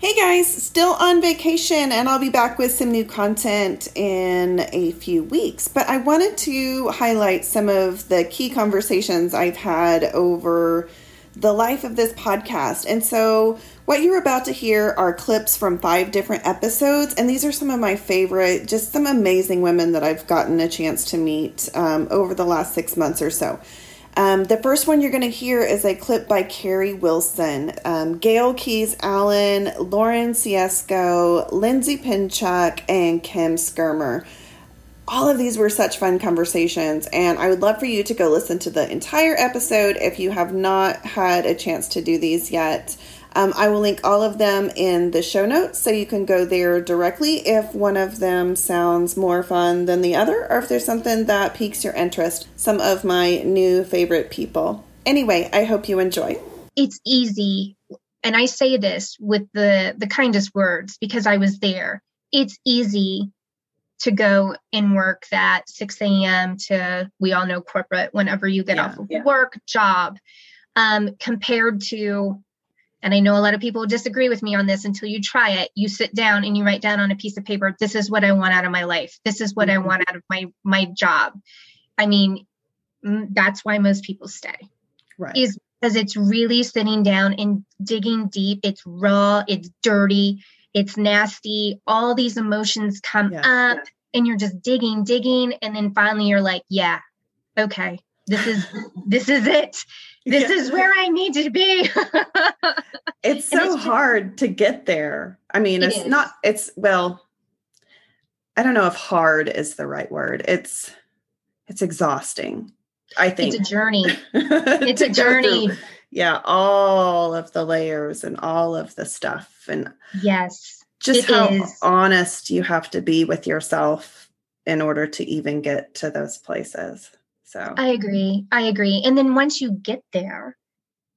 Hey guys, still on vacation, and I'll be back with some new content in a few weeks. But I wanted to highlight some of the key conversations I've had over the life of this podcast. And so, what you're about to hear are clips from five different episodes, and these are some of my favorite, just some amazing women that I've gotten a chance to meet um, over the last six months or so. Um, the first one you're going to hear is a clip by Carrie Wilson, um, Gail Keys Allen, Lauren Ciesco, Lindsay Pinchuk, and Kim Skirmer. All of these were such fun conversations, and I would love for you to go listen to the entire episode if you have not had a chance to do these yet. Um, I will link all of them in the show notes so you can go there directly if one of them sounds more fun than the other or if there's something that piques your interest. Some of my new favorite people. Anyway, I hope you enjoy. It's easy, and I say this with the the kindest words because I was there. It's easy to go and work that 6 a.m. to we all know corporate whenever you get yeah, off of yeah. work job um, compared to and I know a lot of people disagree with me on this until you try it. You sit down and you write down on a piece of paper, this is what I want out of my life. This is what mm-hmm. I want out of my my job. I mean, that's why most people stay. Right. Is because it's really sitting down and digging deep. It's raw, it's dirty, it's nasty. All these emotions come yeah. up and you're just digging, digging and then finally you're like, yeah. Okay. This is this is it this is where I need to be. it's so it's hard to get there. I mean, it it's is. not, it's, well, I don't know if hard is the right word. It's, it's exhausting. I think it's a journey. it's a journey. Yeah, all of the layers and all of the stuff. And yes, just how is. honest you have to be with yourself in order to even get to those places. So I agree. I agree. And then once you get there,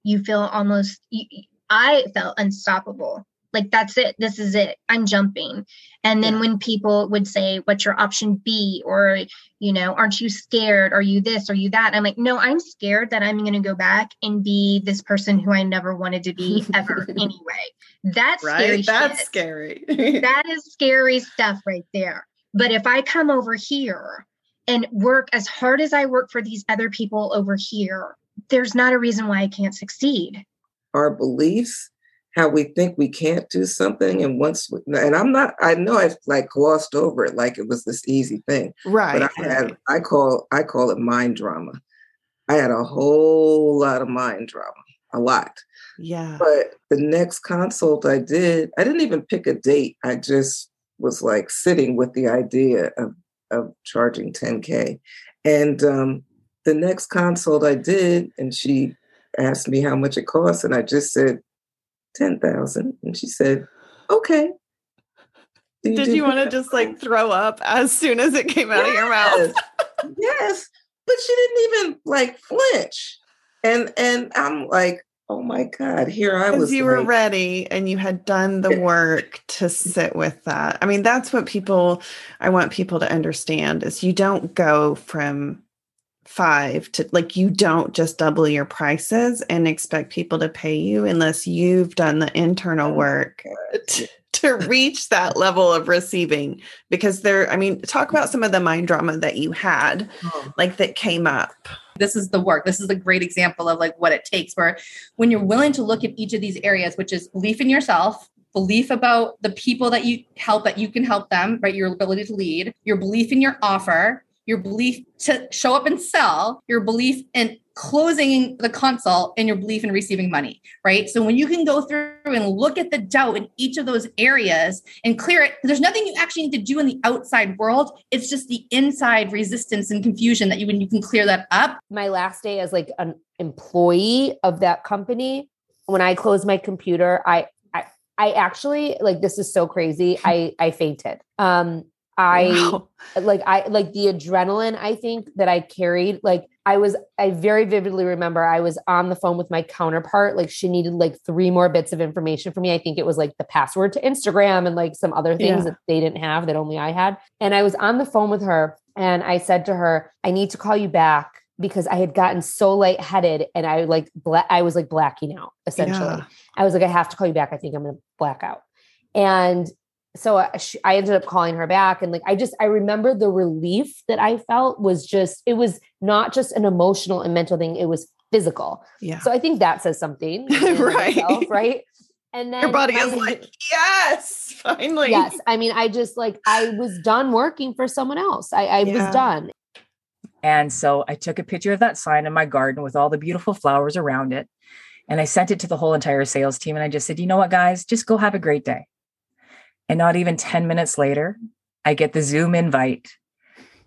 you feel almost, you, I felt unstoppable. Like, that's it. This is it. I'm jumping. And then yeah. when people would say, What's your option B? Or, you know, aren't you scared? Are you this? Are you that? I'm like, No, I'm scared that I'm going to go back and be this person who I never wanted to be ever anyway. That's right? scary. That's shit. scary. that is scary stuff right there. But if I come over here and work as hard as I work for these other people over here, there's not a reason why I can't succeed. Our beliefs, how we think we can't do something, and once, we, and I'm not, I know I've like glossed over it like it was this easy thing, right? But I had, I call, I call it mind drama. I had a whole lot of mind drama, a lot. Yeah. But the next consult I did, I didn't even pick a date. I just was like sitting with the idea of of charging 10K. And um, the next consult I did, and she asked me how much it costs, and I just said 10,000. And she said, okay. You Did you want to just like throw up as soon as it came out yes. of your mouth? yes. But she didn't even like flinch. And and I'm like, oh my god here i was you like, were ready and you had done the work to sit with that. I mean that's what people i want people to understand is you don't go from five to like you don't just double your prices and expect people to pay you unless you've done the internal oh work to, to reach that level of receiving. Because there i mean talk about some of the mind drama that you had oh. like that came up this is the work. This is a great example of like what it takes where when you're willing to look at each of these areas which is belief in yourself belief about the people that you help that you can help them right? Your ability to lead your belief in your offer your belief to show up and sell your belief in closing the consult and your belief in receiving money, right? So when you can go through and look at the doubt in each of those areas and clear it, there's nothing you actually need to do in the outside world. It's just the inside resistance and confusion that you when you can clear that up. My last day as like an employee of that company, when I closed my computer, I I, I actually like this is so crazy. I I fainted. Um I wow. like I like the adrenaline I think that I carried like I was I very vividly remember I was on the phone with my counterpart like she needed like three more bits of information from me I think it was like the password to Instagram and like some other things yeah. that they didn't have that only I had and I was on the phone with her and I said to her I need to call you back because I had gotten so lightheaded and I like bla- I was like blacking out essentially. Yeah. I was like, I have to call you back. I think I'm gonna black out. And so uh, I, I ended up calling her back and like I just I remember the relief that I felt was just it was not just an emotional and mental thing, it was physical. Yeah. So I think that says something. in and Right. itself, right. And then Your body is I- like, yes, finally. yes. I mean, I just like I was done working for someone else. I, I Yeah. was done. And so I took a picture of that sign in my garden with all the beautiful flowers around it. And I sent it to the whole entire sales team. And I just said, you know what, guys, just go have a great day. And not even 10 minutes later, I get the Zoom invite.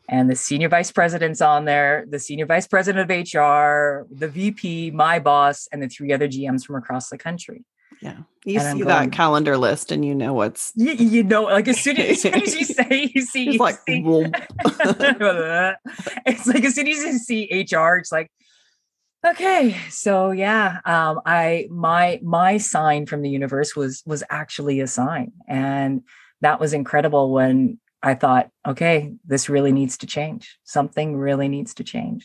And the senior vice president's on there, the senior vice president of HR, the VP, my boss, and the three other GMs from across the country. Yeah. You And see going- that calendar list and you know what's You, you know, like as soon as, as soon as you say you see, it's like see- it's like as soon as you see HR, it's like, okay, so yeah, um, I my my sign from the universe was was actually a sign, and that was incredible when I thought, okay, this really needs to change. Something really needs to change.